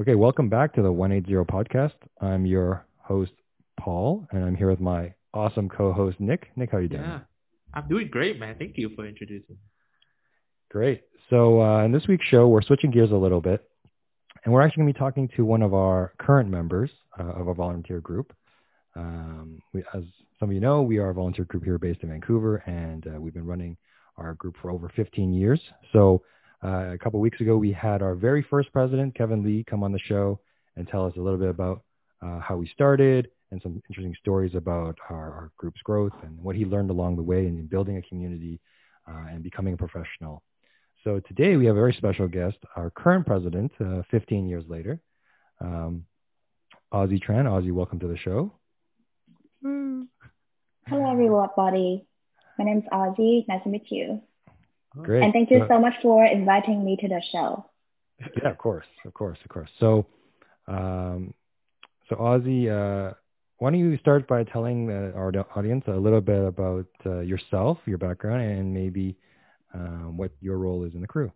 Okay, welcome back to the 180 podcast. I'm your host, Paul, and I'm here with my awesome co-host, Nick. Nick, how are you doing? Yeah, I'm doing great, man. Thank you for introducing. Great. So uh, in this week's show, we're switching gears a little bit, and we're actually going to be talking to one of our current members uh, of our volunteer group. Um, we, as some of you know, we are a volunteer group here based in Vancouver, and uh, we've been running our group for over 15 years. So uh, a couple weeks ago, we had our very first president, Kevin Lee, come on the show and tell us a little bit about uh, how we started and some interesting stories about our, our, group's growth and what he learned along the way in building a community uh, and becoming a professional. So today we have a very special guest, our current president, uh, 15 years later, um, Ozzie Tran. Ozzie, welcome to the show. Hello, everybody. My name is Ozzie. Nice to meet you. Great. And thank you so much for inviting me to the show. Yeah, of course, of course, of course. So, um, so Ozzie, uh, why don't you start by telling uh, our audience a little bit about uh, yourself, your background, and maybe um, what your role is in the crew?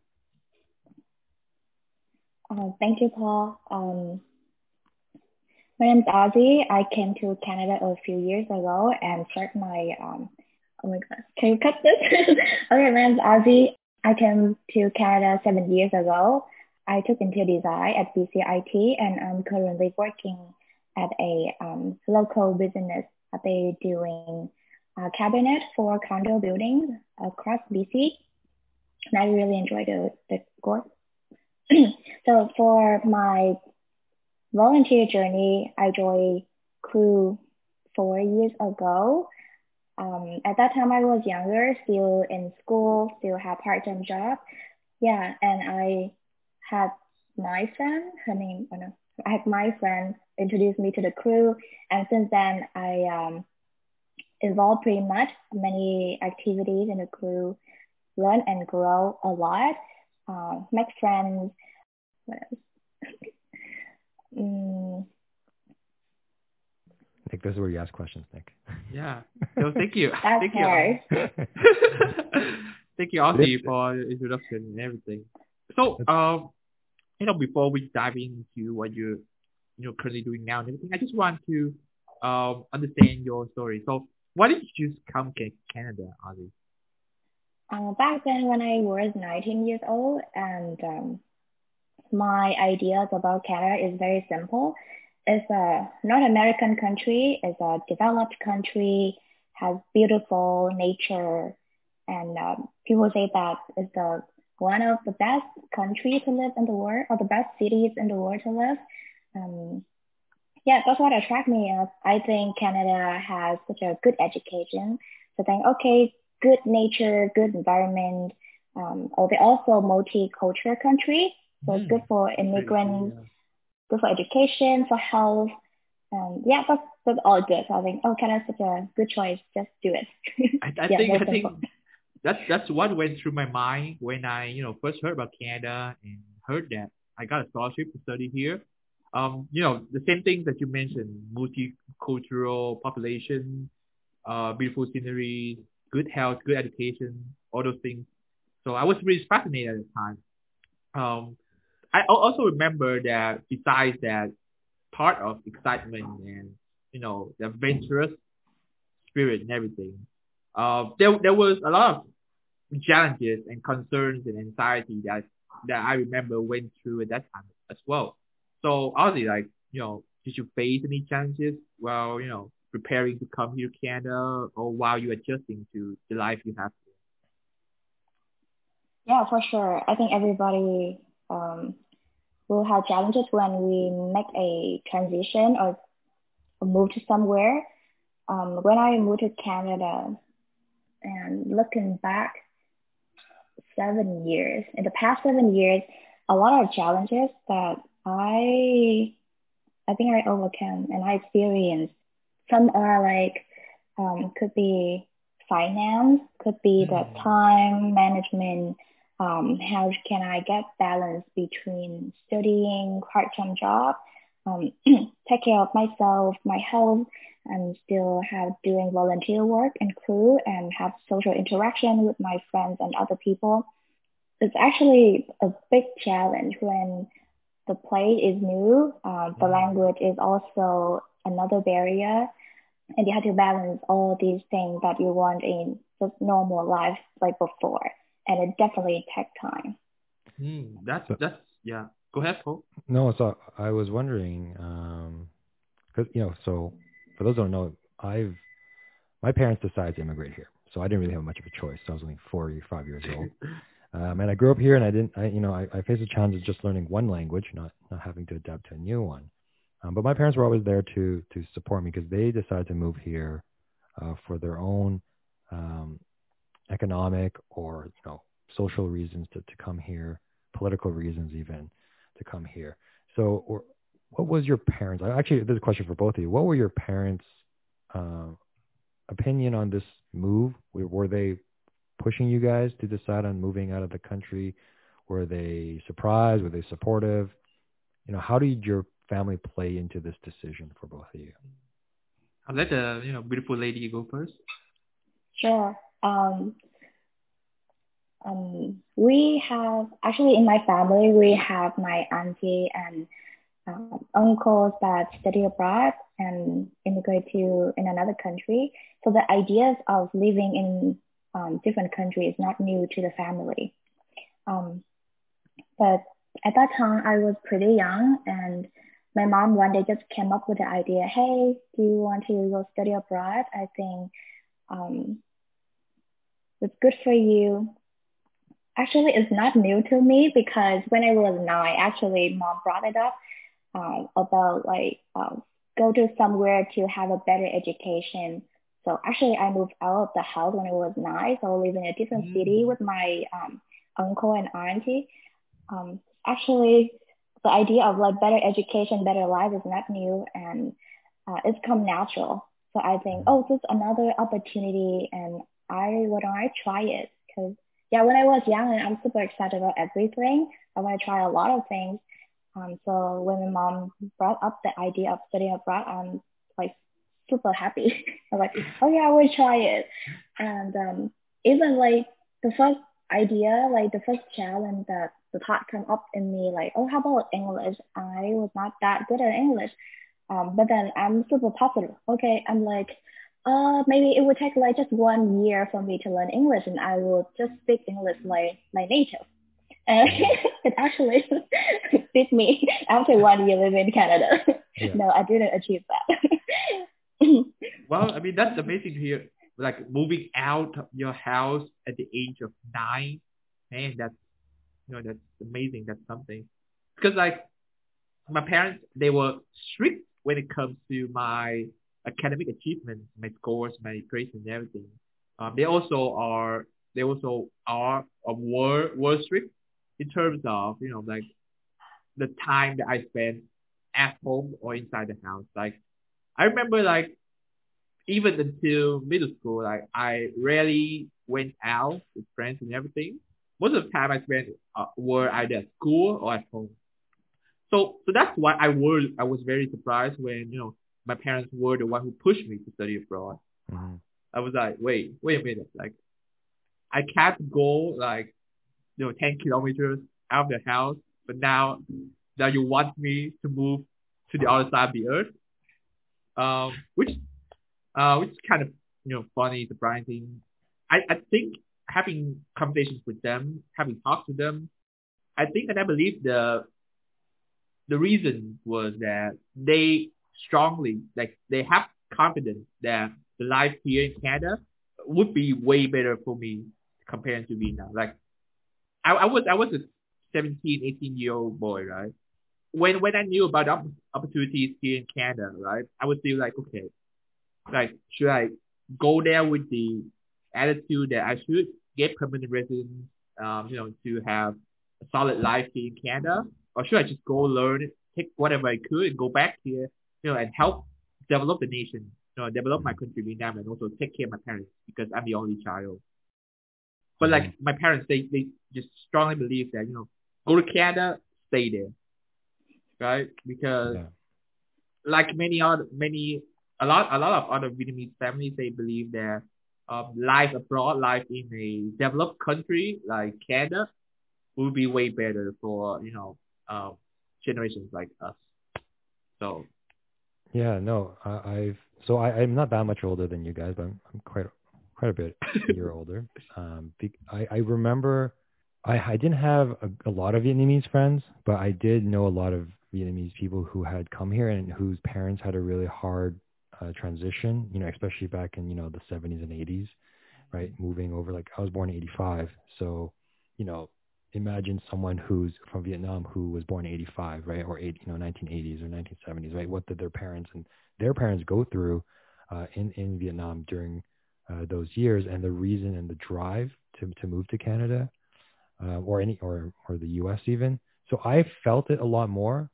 Uh, thank you, Paul. Um, my name is Ozzie. I came to Canada a few years ago and started my um, Oh my god, can you cut this? okay, my name's Ozzie. I came to Canada seven years ago. I took interior design at BCIT and I'm currently working at a um, local business. They're doing a cabinet for condo buildings across BC. And I really enjoy the, the course. so for my volunteer journey, I joined crew four years ago um, at that time I was younger, still in school, still had part-time job. Yeah, and I had my friend, her name, oh no, I had my friend introduce me to the crew, and since then I um, involved pretty much many activities in the crew, learn and grow a lot, uh, make friends. What else? mm, Nick, this is where you ask questions, Nick. Yeah. So thank you. thank you. thank you, Ozzie, for the introduction and everything. So, um, you know, before we dive into what you're, you know, currently doing now and everything, I just want to um understand your story. So, why did you choose come to Canada, Ozzie? Uh, back then, when I was 19 years old, and um, my ideas about Canada is very simple it's a North American country, it's a developed country, has beautiful nature, and um, people say that it's the one of the best countries to live in the world, or the best cities in the world to live. Um, yeah, that's what attracted me. I think Canada has such a good education. So I think, okay, good nature, good environment. Um, oh, they're also multicultural country, so mm. it's good for immigrants good for education, for health. Um, yeah, that's, that's all good. So I think, oh, Canada's such a good choice. Just do it. I, I yeah, think, I think that's, that's what went through my mind when I, you know, first heard about Canada and heard that I got a scholarship to study here. Um, you know, the same things that you mentioned, multicultural population, uh, beautiful scenery, good health, good education, all those things. So I was really fascinated at the time. Um, I also remember that besides that part of excitement and you know the adventurous spirit and everything, uh, there there was a lot of challenges and concerns and anxiety that that I remember went through at that time as well. So obviously, like you know, did you face any challenges while you know preparing to come here to Canada or while you adjusting to the life you have? Yeah, for sure. I think everybody um, will have challenges when we make a transition or move to somewhere. Um, when I moved to Canada and looking back seven years, in the past seven years, a lot of challenges that I I think I overcame and I experienced. Some are like um, could be finance, could be the mm. time management, um, how can I get balance between studying part-time job, um, take care of myself, my health, and still have doing volunteer work and crew and have social interaction with my friends and other people. It's actually a big challenge when the place is new. Uh, the mm. language is also another barrier, and you have to balance all these things that you want in just normal life like before, and it definitely takes time. Mm, that's that's yeah. Go ahead, Paul. No, so I was wondering, because um, you know, so for those who don't know, I've my parents decided to immigrate here, so I didn't really have much of a choice. So I was only four or five years old. Um, and I grew up here, and I didn't, I, you know, I, I faced the challenge of just learning one language, not not having to adapt to a new one. Um, but my parents were always there to to support me because they decided to move here uh, for their own um, economic or you know social reasons to, to come here, political reasons even to come here. So, or, what was your parents? Actually, this is a question for both of you. What were your parents' uh, opinion on this move? Were, were they pushing you guys to decide on moving out of the country? Were they surprised? Were they supportive? You know, how did your family play into this decision for both of you? I'll let the you know beautiful lady go first. Sure. Um, um, we have actually in my family we have my auntie and um, uncles that study abroad and immigrate to in another country. So the ideas of living in um, different countries not new to the family. Um, but at that time, I was pretty young, and my mom one day just came up with the idea, "Hey, do you want to go study abroad? I think um, it's good for you." Actually, it's not new to me because when I was nine, actually, mom brought it up um, about like um, go to somewhere to have a better education so actually, I moved out of the house when I was nine. So I live in a different mm. city with my um, uncle and auntie. Um, actually, the idea of like better education, better life is not new, and uh, it's come natural. So I think, oh, this is another opportunity, and I don't I try it? Because yeah, when I was young, and I'm super excited about everything. I want to try a lot of things. Um, so when my mom brought up the idea of studying abroad, I'm like super happy. I'm like, oh yeah, I will try it. And um, even like the first idea, like the first challenge that the thought came up in me, like, oh, how about English? I was not that good at English. Um, but then I'm super positive. Okay, I'm like, uh, maybe it would take like just one year for me to learn English, and I will just speak English like my native. And it actually beat me after one year living in Canada. Yeah. no, I didn't achieve that. well, I mean that's amazing to hear. Like moving out of your house at the age of nine, man, that's you know that's amazing. That's something. Because like my parents, they were strict when it comes to my academic achievements, my scores, my grades, and everything. Um, they also are they also are a were were strict in terms of you know like the time that I spend at home or inside the house. Like I remember like even until middle school, like I rarely went out with friends and everything. Most of the time I spent uh, were either at school or at home. So so that's why I were I was very surprised when you know my parents were the one who pushed me to study abroad. Mm-hmm. I was like, wait, wait a minute, like I can't go like you know ten kilometers out of the house, but now now you want me to move to the other side of the earth um, which uh, which is kind of you know funny, surprising. I, I think having conversations with them, having talked to them, I think and I believe the the reason was that they strongly like they have confidence that the life here in Canada would be way better for me compared to Vietnam. Like I, I was I was a 17, 18 year old boy, right? when when I knew about opportunities here in Canada, right, I was still like, okay, like should I go there with the attitude that I should get permanent residence, um, you know, to have a solid life here in Canada, or should I just go learn, take whatever I could, and go back here, you know, and help develop the nation, you know, develop my country, Vietnam, and also take care of my parents because I'm the only child. But like mm-hmm. my parents, they they just strongly believe that you know, go to Canada, stay there right? Because yeah. like many other many a lot a lot of other Vietnamese families, they believe that um, life abroad, life in a developed country like Canada, will be way better for you know um, generations like us. So. Yeah, no, I, I've so I, I'm not that much older than you guys, but I'm, I'm quite quite a bit a year older. Um, I, I remember I, I didn't have a, a lot of Vietnamese friends, but I did know a lot of Vietnamese people who had come here and whose parents had a really hard uh, transition, you know, especially back in, you know, the 70s and 80s, right? Moving over, like I was born in 85. So, you know, imagine someone who's from Vietnam who was born in 85, right? Or eight, you know, 1980s or 1970s, right? What did their parents and their parents go through uh, in, in Vietnam during uh, those years and the reason and the drive to, to move to Canada uh, or any or or the U.S. even. So I felt it a lot more.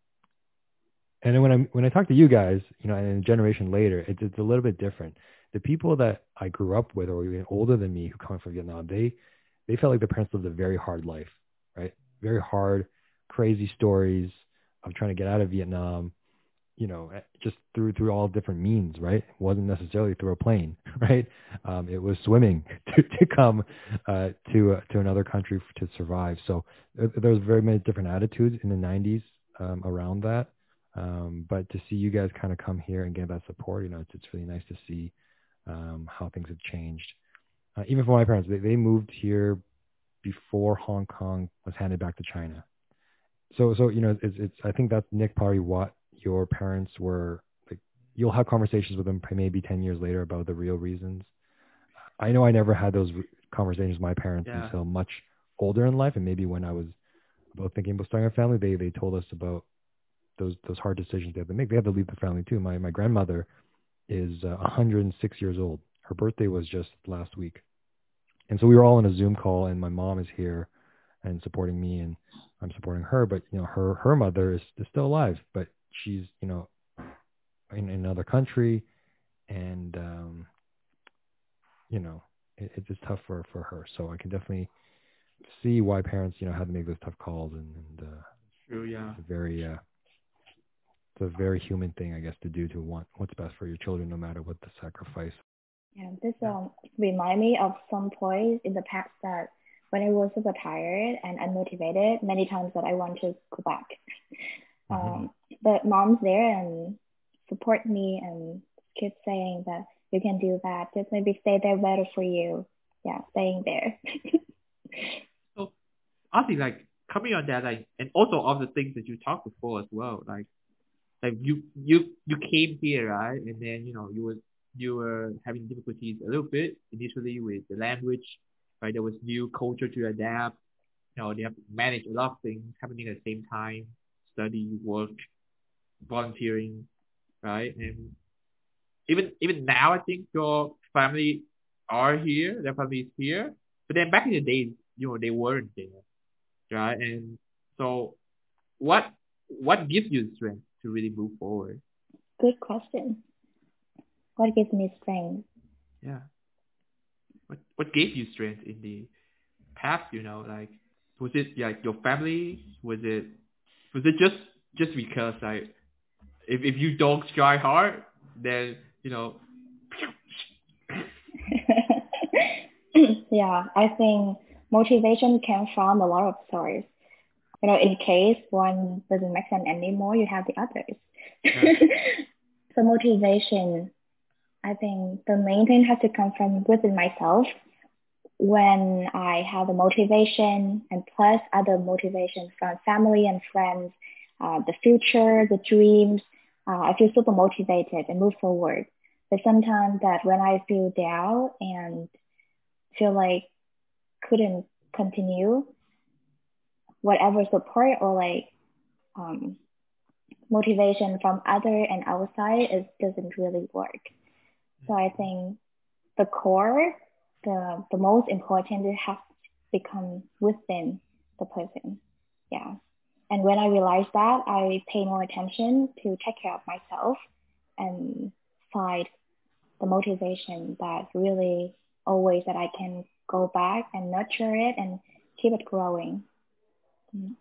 And then when I when I talk to you guys, you know, and a generation later, it's, it's a little bit different. The people that I grew up with, or even older than me, who come from Vietnam, they they felt like their parents lived a very hard life, right? Very hard, crazy stories of trying to get out of Vietnam, you know, eh, just through through all different means, right? It wasn't necessarily through a plane, right? Um, it was swimming to to come uh, to uh, to another country to survive. So uh, there was very many different attitudes in the 90s um, around that. Um, but to see you guys kind of come here and get that support, you know, it's, it's really nice to see um, how things have changed. Uh, even for my parents, they, they moved here before Hong Kong was handed back to China. So, so you know, it's, it's I think that's Nick probably what your parents were like you'll have conversations with them maybe 10 years later about the real reasons. I know i never had those conversations with my parents yeah. until much older in life and maybe when i was about thinking about starting a family they they told us about those those hard decisions they had to make. They had to leave the family too. My my grandmother is uh, 106 years old. Her birthday was just last week and so we were all in a zoom call and my mom is here and supporting me and I'm supporting her, but you know, her her mother is, is still alive, but she's you know in, in another country, and um, you know it, it's tough for for her. So I can definitely see why parents you know have to make those tough calls, and, and uh, True, yeah, it's a very uh, it's a very human thing, I guess, to do to want what's best for your children, no matter what the sacrifice. Yeah, this um remind me of some points in the past that when I was super tired and unmotivated, many times that I want to go back. Mm-hmm. Um, but mom's there and support me and keep saying that you can do that. Just maybe stay there better for you. Yeah, staying there. so I think like coming on that, like, and also all the things that you talked before as well, like, like you you you came here, right? And then you know you were you were having difficulties a little bit initially with the language, right? There was new culture to adapt. You know, they have to manage a lot of things happening at the same time, study, work, volunteering, right? And even even now, I think your family are here, their family is here. But then back in the days, you know, they weren't there, right? And so, what what gives you strength to really move forward? Good question. What gives me strength? Yeah. What what gave you strength in the past? You know, like was it like your family? Was it was it just just because like if if you don't try hard, then you know. yeah, I think motivation came from a lot of sources. You know, in case one doesn't make sense anymore, you have the others. Yeah. so motivation, I think the main thing has to come from within myself. When I have the motivation and plus other motivation from family and friends, uh, the future, the dreams, uh, I feel super motivated and move forward. But sometimes that when I feel down and feel like couldn't continue, whatever support or like um, motivation from other and outside it doesn't really work. So I think the core, the the most important, it has become within the person. Yeah. And when I realized that, I pay more attention to take care of myself and find the motivation that really always that I can go back and nurture it and keep it growing. Mm.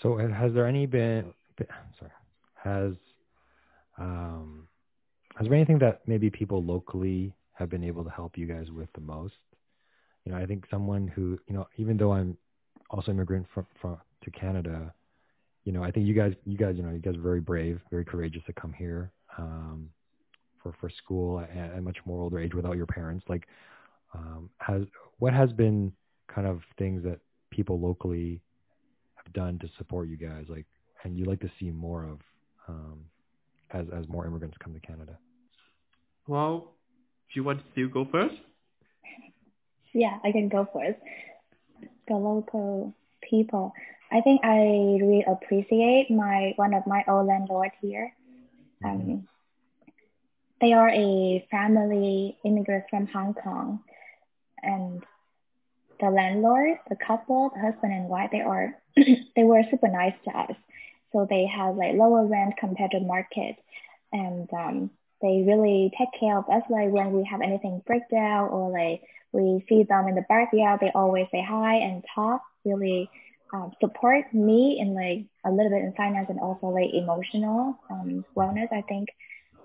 So has there any been, sorry, has, um, has there anything that maybe people locally have been able to help you guys with the most? You know, I think someone who, you know, even though I'm also immigrant from, from to Canada, you know, I think you guys, you guys, you know, you guys are very brave, very courageous to come here um, for for school at a much more older age without your parents. Like, um, has what has been kind of things that people locally have done to support you guys, like, and you like to see more of um, as as more immigrants come to Canada? Well, do you want to go first? Yeah, I can go first. The local people. I think I really appreciate my one of my old landlords here. Mm-hmm. Um, they are a family immigrants from Hong Kong, and the landlord, the couple, the husband and wife, they are they were super nice to us. So they have like lower rent compared to market, and um, they really take care of us. Like when we have anything break down or like we see them in the backyard, they always say hi and talk. Really um, support me in like a little bit in finance and also like emotional um, wellness. I think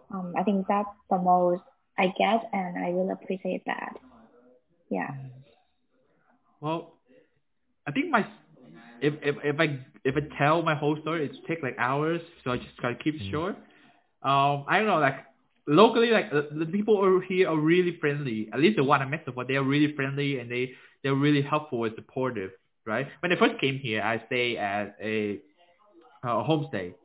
um, I think that's the most I get, and I really appreciate that. Yeah. Well, I think my if if if I if I tell my whole story, it take like hours, so I just gotta keep it mm. short. Um, I don't know, like locally, like the, people over here are really friendly. At least the one I met so far, they are really friendly and they they're really helpful and supportive. Right? When I first came here, I stayed at a, a homestay,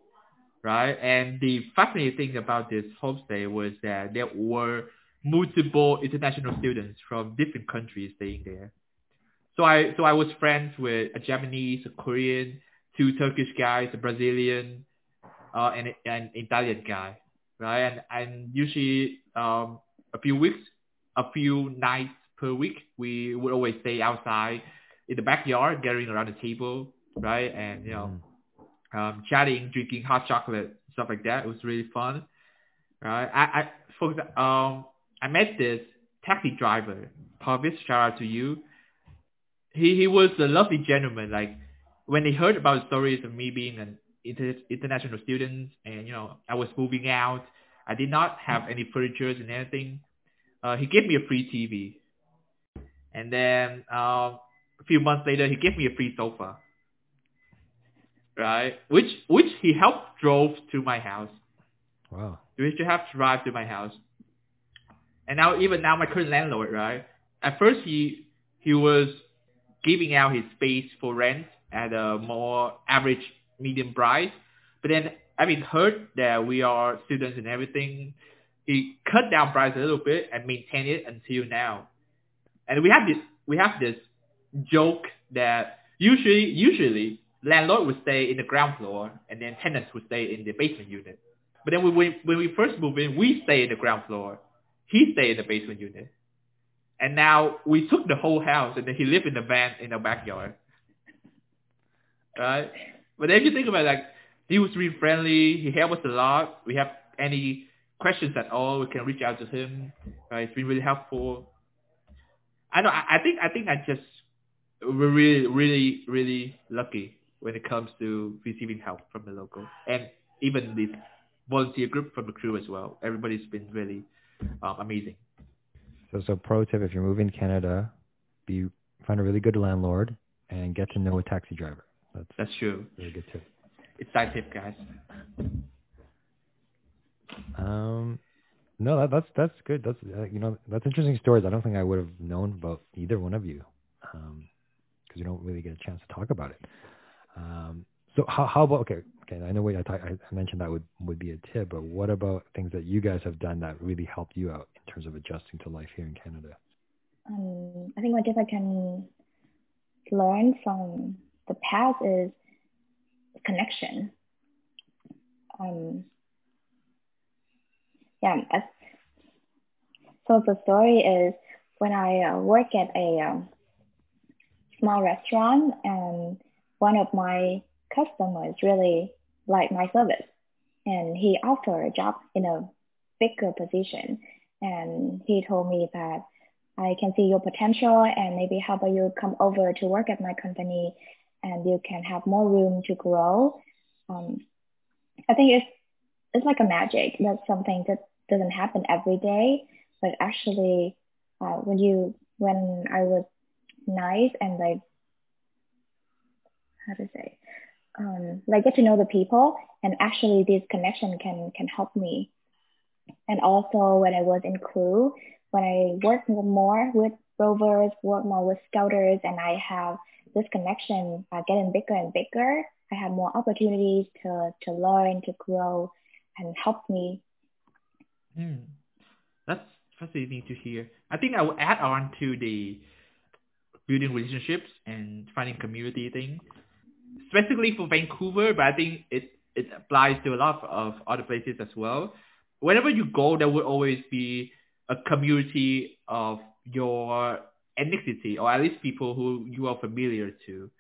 right? And the fascinating thing about this homestay was that there were multiple international students from different countries staying there. So I so I was friends with a Japanese, a Korean, two Turkish guys, a Brazilian, uh, and an Italian guy, right? And and usually um, a few weeks, a few nights per week, we would always stay outside in the backyard, gathering around the table, right? And you know, mm. um, chatting, drinking hot chocolate, stuff like that. It was really fun, right? I I for um I met this taxi driver, Parvis. Shout out to you. He he was a lovely gentleman. Like when he heard about stories of me being an inter- international student and you know I was moving out, I did not have any furniture and anything. Uh, he gave me a free TV, and then uh, a few months later he gave me a free sofa. Right, which which he helped drove to my house. Wow. Which he helped drive to my house. And now even now my current landlord, right? At first he he was giving out his space for rent at a more average medium price. But then having heard that we are students and everything, he cut down price a little bit and maintained it until now. And we have this we have this joke that usually usually landlord would stay in the ground floor and then tenants would stay in the basement unit. But then when we, when we first moved in, we stay in the ground floor he stay in the basement unit. And now we took the whole house and then he lived in the van in the backyard. Right? But if you think about it, like, he was really friendly. He helped us a lot. We have any questions at all, we can reach out to him. Right? It's been really helpful. I know. I, I think. I think I just we're really, really, really lucky when it comes to receiving help from the local and even this volunteer group from the crew as well. Everybody's been really um, amazing. So, so pro tip: if you're moving to Canada, be find a really good landlord and get to know a taxi driver. That's that's true. Really good tip. It's that tip, guys. Um, no, that, that's that's good. That's uh, you know that's interesting stories. I don't think I would have known about either one of you, because um, you don't really get a chance to talk about it. Um, so how how about okay okay I know what I, I mentioned that would would be a tip, but what about things that you guys have done that really helped you out in terms of adjusting to life here in Canada? Um, I think what if I can learn from the past is connection. Um, yeah. So the story is when I uh, work at a um, small restaurant and one of my customers really like my service and he offered a job in a bigger position and he told me that I can see your potential and maybe how about you come over to work at my company and you can have more room to grow. Um, I think it's it's like a magic. That's something that doesn't happen every day, but actually, uh, when you when I was nice and like how to say um, like get to know the people and actually this connection can can help me. And also when i was in crew when i work more with rovers work more with scouters and i have this connection uh, getting bigger and bigger i have more opportunities to to learn to grow and help me. Mm. that's fascinating to hear. I think i will add on to the building relationships and finding community thing specifically for Vancouver, but I think it it applies to a lot of other places as well. Whenever you go, there will always be a community of your ethnicity, or at least people who you are familiar to,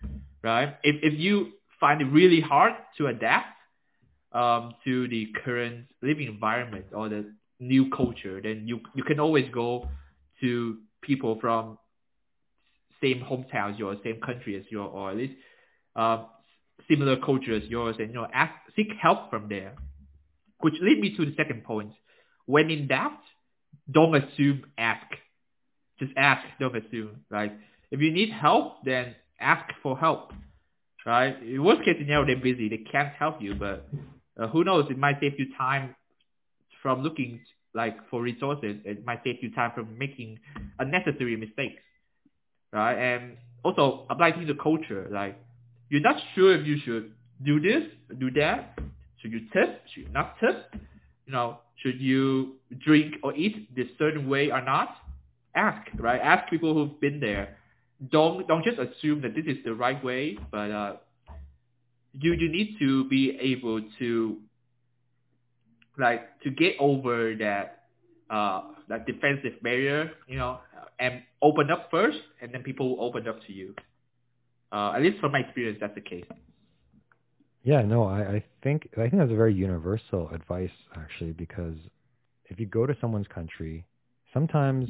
right? If if you find it really hard to adapt um, to the current living environment or the new culture, then you you can always go to people from same hometown as yours, same country as yours, or at least uh, similar culture as yours and, you know, ask, seek help from there. Which lead me to the second point. When in doubt, don't assume, ask. Just ask, don't assume, right? If you need help, then ask for help, right? In worst case scenario, they're busy. They can't help you, but uh, who knows? It might save you time from looking like for resources. It might save you time from making unnecessary mistakes, right? And also apply to the culture. Like you're not sure if you should do this, do that. Should you test? Should you not test? You know, should you drink or eat this certain way or not? Ask, right? Ask people who've been there. Don't don't just assume that this is the right way, but uh, you you need to be able to like to get over that uh that defensive barrier, you know, and open up first, and then people will open up to you. Uh, at least from my experience, that's the case. Yeah, no, I, I think I think that's a very universal advice actually, because if you go to someone's country, sometimes,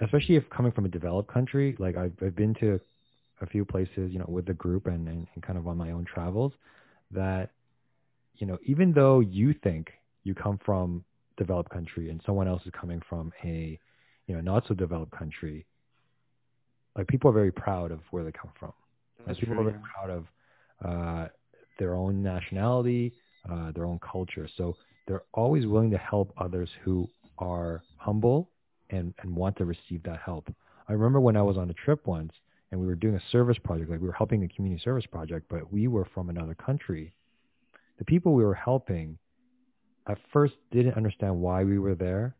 especially if coming from a developed country, like I've I've been to a few places, you know, with the group and, and, and kind of on my own travels, that you know, even though you think you come from developed country and someone else is coming from a you know not so developed country, like people are very proud of where they come from. Like, people true, are very yeah. proud of uh, their own nationality, uh, their own culture. So they're always willing to help others who are humble and, and want to receive that help. I remember when I was on a trip once and we were doing a service project, like we were helping a community service project, but we were from another country. The people we were helping at first didn't understand why we were there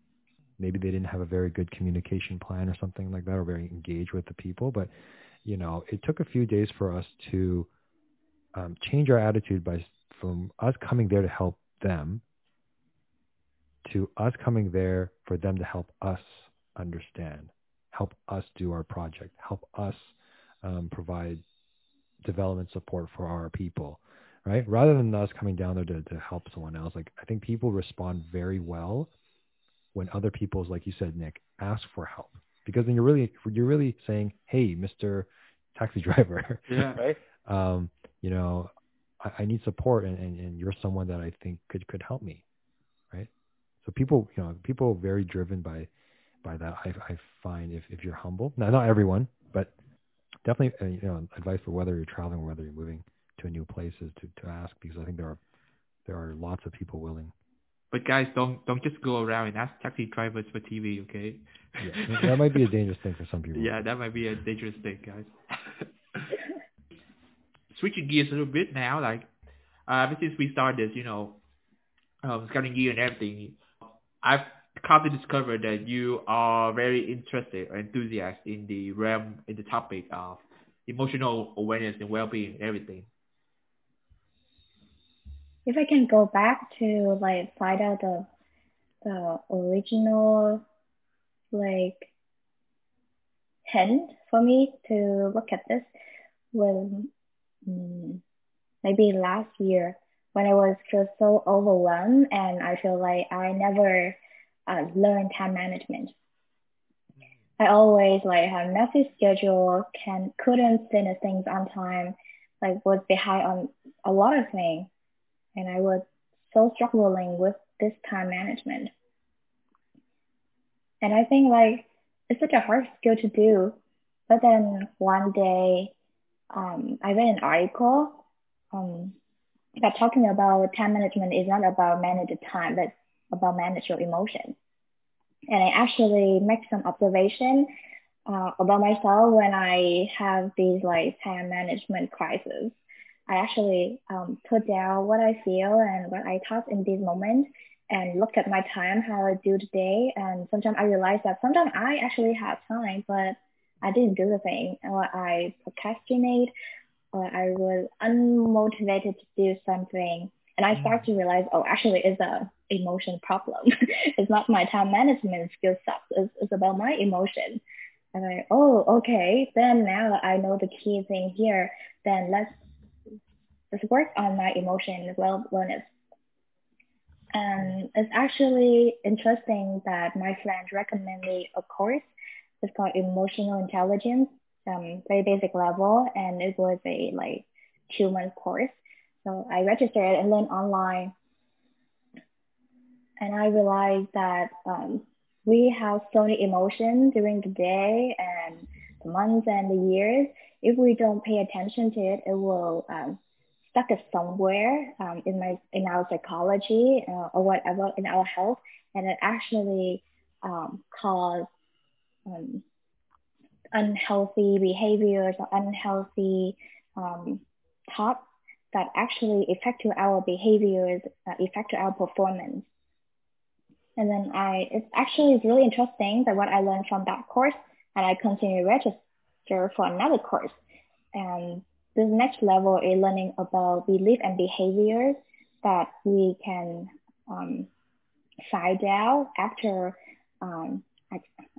maybe they didn't have a very good communication plan or something like that or very engaged with the people but you know it took a few days for us to um, change our attitude by from us coming there to help them to us coming there for them to help us understand help us do our project help us um, provide development support for our people right? Rather than us coming down there to, to help someone else like i think people respond very well when other people's, like you said, Nick, ask for help. Because then you're really you're really saying, Hey, Mr. Taxi driver, yeah. right? Um, you know, I, I need support and, and, and you're someone that I think could could help me. Right? So people, you know, people are very driven by by that. I, I find if, if you're humble, now not everyone, but definitely, uh, you know, advice for whether you're traveling or whether you're moving to a new place is to, to ask because I think there are there are lots of people willing but guys, don't don't just go around and ask taxi drivers for TV, okay? Yeah, that might be a dangerous thing for some people. Yeah, that might be a dangerous thing, guys. Switching gears a little bit now, like uh, ever since we started this, you know, um, scouting gear and everything, I've come to discover that you are very interested or enthusiastic in the realm, in the topic of emotional awareness and well-being and everything if I can go back to like find out the the original like hint for me to look at this when um, maybe last year when I was just so overwhelmed and I feel like I never uh, learned time management. I always like have messy schedule, can couldn't finish things on time, like was behind on a lot of things and I was so struggling with this time management. And I think like it's such a hard skill to do. But then one day, um, I read an article um, that talking about time management is not about manage the time, but about manage your emotion. And I actually make some observation uh, about myself when I have these like time management crises. I actually um, put down what I feel and what I thought in this moment and look at my time, how I do today. And sometimes I realize that sometimes I actually have time, but I didn't do the thing or I procrastinate or I was unmotivated to do something. And I start mm. to realize, oh, actually it's a emotion problem. it's not my time management skill set. It's, it's about my emotion. And I, oh, okay, then now I know the key thing here. Then let's let's work on my emotion well wellness. And it's actually interesting that my friend recommended me a course. It's called Emotional Intelligence, um, very basic level, and it was a like two month course. So I registered and learned online. And I realized that um, we have so many emotions during the day and the months and the years. If we don't pay attention to it, it will um, stuck us somewhere um, in my in our psychology uh, or whatever in our health, and it actually um, cause um, unhealthy behaviors or unhealthy um, thoughts that actually affect our behaviors, uh, affect our performance. And then I, it's actually really interesting that what I learned from that course, and I continue to register for another course. And this next level is learning about belief and behaviors that we can um, find out after um,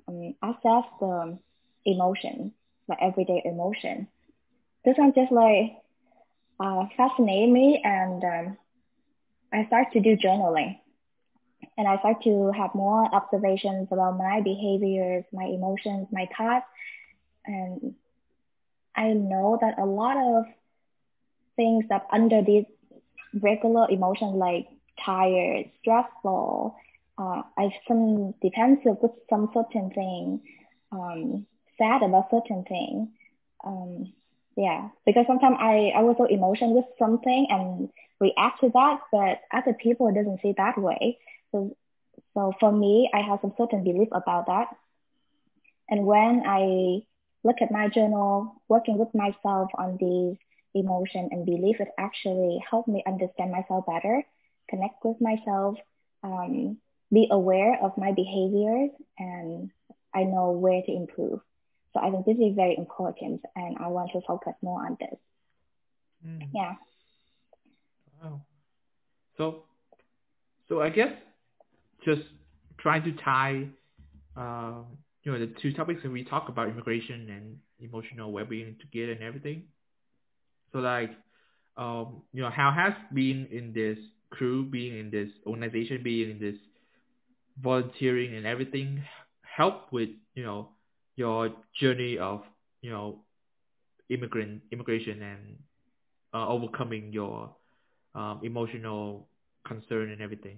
um, assess the emotion, like everyday emotion. This one just like uh, fascinate me and um, I start to do journaling and I start to have more observations about my behaviors, my emotions, my thoughts. And I know that a lot of things that under these regular emotions like tired, stressful, uh, I some defensive with some certain thing, um, sad about certain thing. Um, yeah, because sometimes I, I was so emotional with something and react to that, but other people doesn't see that way. So, so for me, I have some certain belief about that. And when I look at my journal, working with myself on these emotion and belief, it actually helped me understand myself better, connect with myself, um, be aware of my behaviors, and I know where to improve. So I think this is very important, and I want to focus more on this. Mm. Yeah. Wow. So, so I guess just trying to tie, uh, you know, the two topics that we talk about immigration and emotional well-being together and everything. So like, um, you know, how has being in this crew, being in this organization, being in this volunteering and everything help with, you know, your journey of you know immigrant immigration and uh, overcoming your um, emotional concern and everything.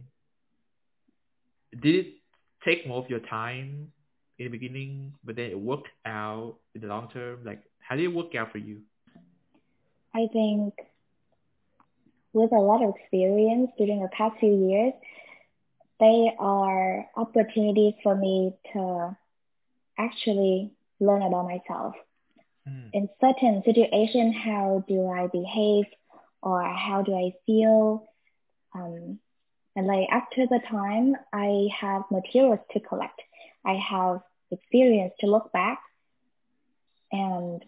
Did it take more of your time in the beginning, but then it worked out in the long term? Like, how did it work out for you? I think with a lot of experience during the past few years, they are opportunities for me to actually learn about myself. Mm. In certain situation, how do I behave or how do I feel? Um, and like after the time, I have materials to collect. I have experience to look back. And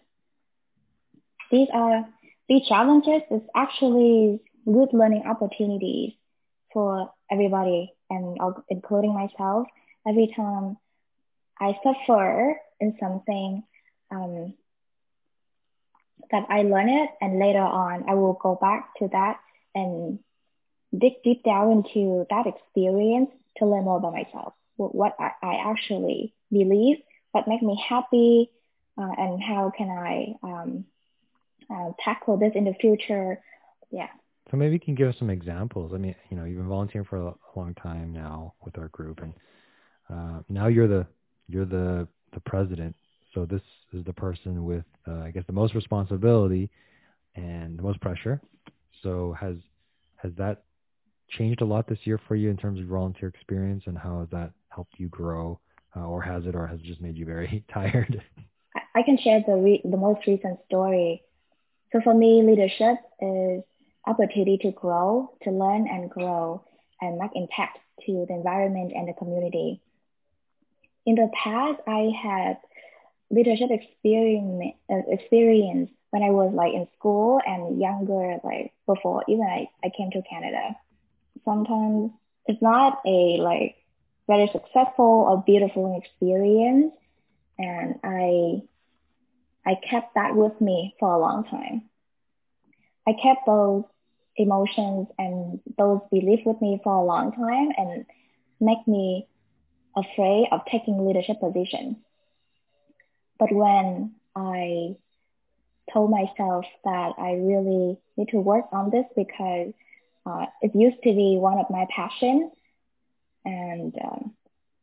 these are, these challenges is actually good learning opportunities for everybody and including myself. Every time I suffer in something um, that I learn it, and later on I will go back to that and dig deep down into that experience to learn more about myself, what I, I actually believe, what makes me happy, uh, and how can I um, uh, tackle this in the future. Yeah. So maybe you can give us some examples. I mean, you know, you've been volunteering for a long time now with our group, and uh, now you're the you're the the president. so this is the person with, uh, I guess, the most responsibility and the most pressure. So has has that changed a lot this year for you in terms of volunteer experience, and how has that helped you grow, uh, or has it, or has it just made you very tired? I can share the re- the most recent story. So for me, leadership is opportunity to grow, to learn and grow, and make impact to the environment and the community. In the past, I had leadership experience, uh, experience when I was like in school and younger, like before even I, I came to Canada. Sometimes it's not a like very successful or beautiful experience, and I I kept that with me for a long time. I kept those emotions and those beliefs with me for a long time and make me afraid of taking leadership position. But when I told myself that I really need to work on this because uh, it used to be one of my passion and um,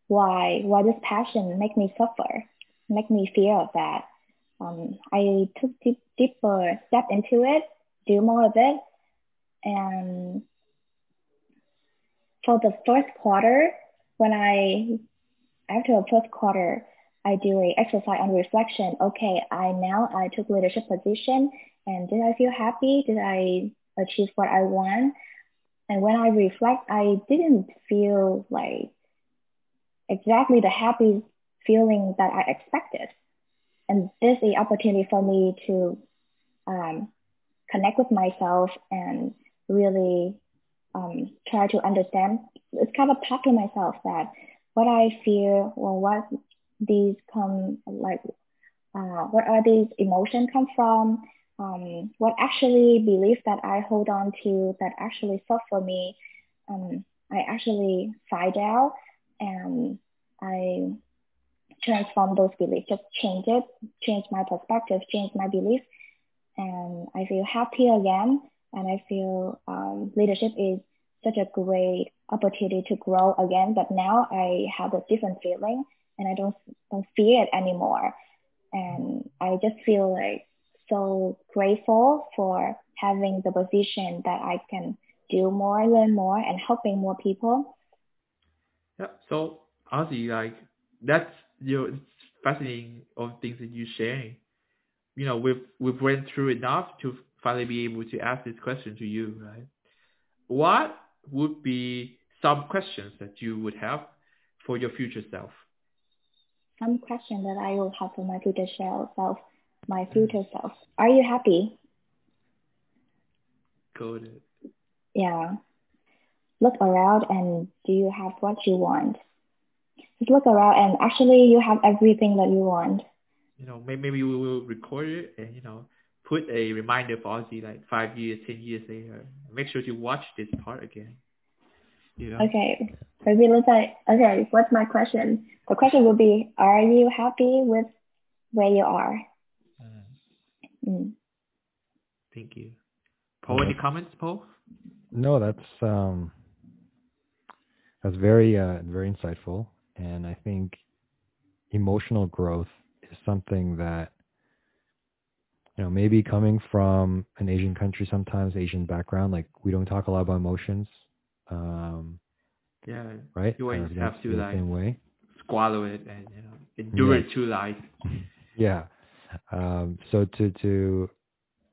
why why this passion make me suffer, make me of that. Um, I took deep, deeper step into it, do more of it, and for the first quarter, when I after the first quarter, I do a exercise on reflection. Okay, I now I took leadership position, and did I feel happy? Did I achieve what I want? And when I reflect, I didn't feel like exactly the happy feeling that I expected. And this is the opportunity for me to um, connect with myself and really um, try to understand. It's kind of talk to myself that what I feel or what these come like, uh, what are these emotions come from? Um, what actually belief that I hold on to that actually serve for me? Um, I actually find out and I transform those beliefs, just change it, change my perspective, change my belief, and I feel happy again. And I feel um, leadership is such a great opportunity to grow again. But now I have a different feeling, and I don't don't fear it anymore. And I just feel like so grateful for having the position that I can do more, learn more, and helping more people. Yeah. So honestly, like that's you know, it's fascinating of things that you're sharing. You know, we've we've went through enough to finally be able to ask this question to you, right? What would be some questions that you would have for your future self? Some question that I will have for my future self, my future self. Are you happy? Good. Yeah. Look around and do you have what you want? just look around and actually you have everything that you want. You know, maybe we will record it and, you know, put a reminder for Ozzy like five years, ten years later. Make sure to watch this part again. You know? Okay. Maybe let's say, okay, what's my question? The question would be, are you happy with where you are? Mm. Thank you. Paul, any comments, Paul? No, that's um, that's very uh, very insightful. And I think emotional growth is something that, you know, maybe coming from an Asian country, sometimes Asian background, like we don't talk a lot about emotions. Um, yeah. Right. You always have to like same way. swallow it and you know endure it to life. Yeah. Um, so to to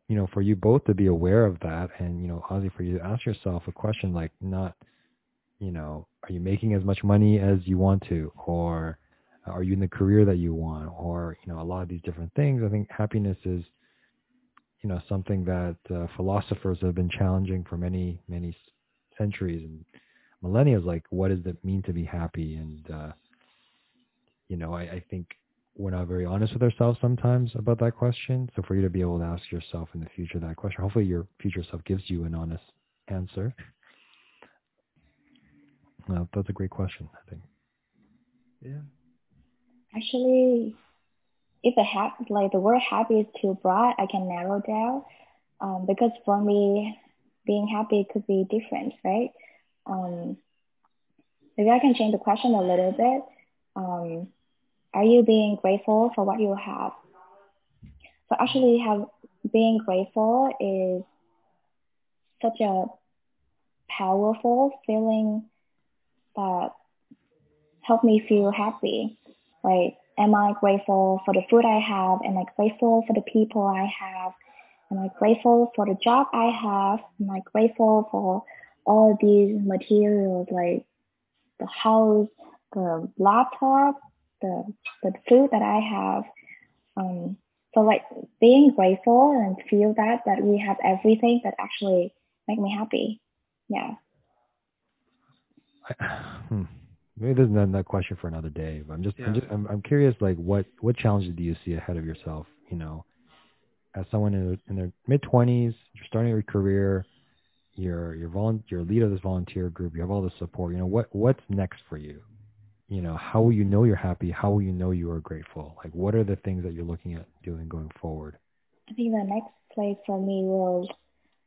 you know for you both to be aware of that and you know Ozzy for you to ask yourself a question like not you know, are you making as much money as you want to, or are you in the career that you want, or you know, a lot of these different things. I think happiness is, you know, something that uh, philosophers have been challenging for many, many centuries and millennia. Like, what does it mean to be happy? And uh, you know, I, I think we're not very honest with ourselves sometimes about that question. So for you to be able to ask yourself in the future that question, hopefully your future self gives you an honest answer. No, that's a great question, I think. Yeah. Actually, if the ha- like the word happy is too broad, I can narrow down. Um, because for me, being happy could be different, right? Um, maybe I can change the question a little bit. Um, are you being grateful for what you have? So actually have being grateful is such a powerful feeling that help me feel happy. Like, am I grateful for the food I have? Am I grateful for the people I have? Am I grateful for the job I have? Am I grateful for all these materials like the house, the laptop, the the food that I have? Um, so like being grateful and feel that that we have everything that actually make me happy. Yeah. Hmm. Maybe there's another question for another day. But I'm just, yeah. I'm, just I'm, I'm curious, like, what what challenges do you see ahead of yourself? You know, as someone in, in their mid twenties, you're starting your career, you're you're volun- you're lead of this volunteer group, you have all the support. You know, what what's next for you? You know, how will you know you're happy? How will you know you are grateful? Like, what are the things that you're looking at doing going forward? I think the next place for me will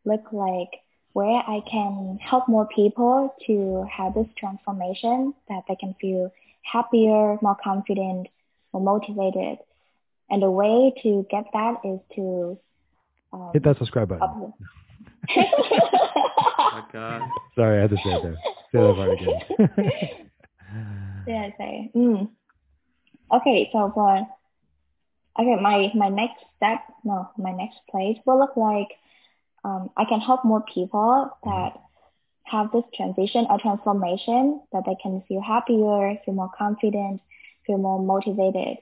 look like where I can help more people to have this transformation that they can feel happier, more confident, more motivated. And the way to get that is to um, hit that subscribe button. oh my God. Sorry, I had to say that. Say that part again. yeah, say. Mm. Okay, so for okay, my my next step, no, my next place will look like um, I can help more people that have this transition or transformation that they can feel happier, feel more confident, feel more motivated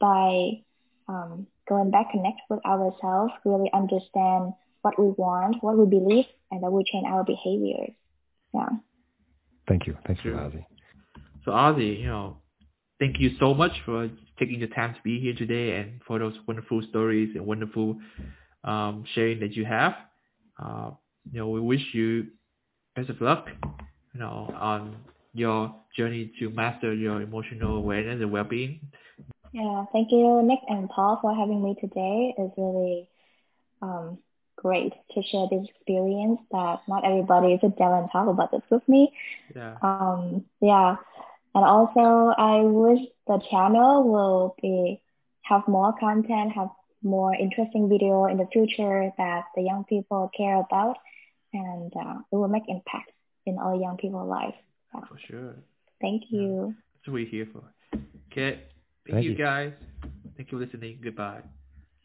by um, going back, connect with ourselves, really understand what we want, what we believe, and then we change our behaviors. Yeah. Thank you. Thank you, Ozzy. So Ozzy, you know, thank you so much for taking the time to be here today and for those wonderful stories and wonderful um, sharing that you have uh, you know, we wish you best of luck, you know, on your journey to master your emotional awareness and well-being. Yeah, thank you, Nick and Paul, for having me today. It's really um, great to share this experience that not everybody sit down and talk about this with me. Yeah. Um, yeah. And also, I wish the channel will be have more content, have more interesting video in the future that the young people care about, and uh, it will make impact in all young people's lives. Yeah. For sure. Thank you. Yeah. That's what we're here for. Okay. Thank, Thank you, you guys. Thank you for listening. Goodbye.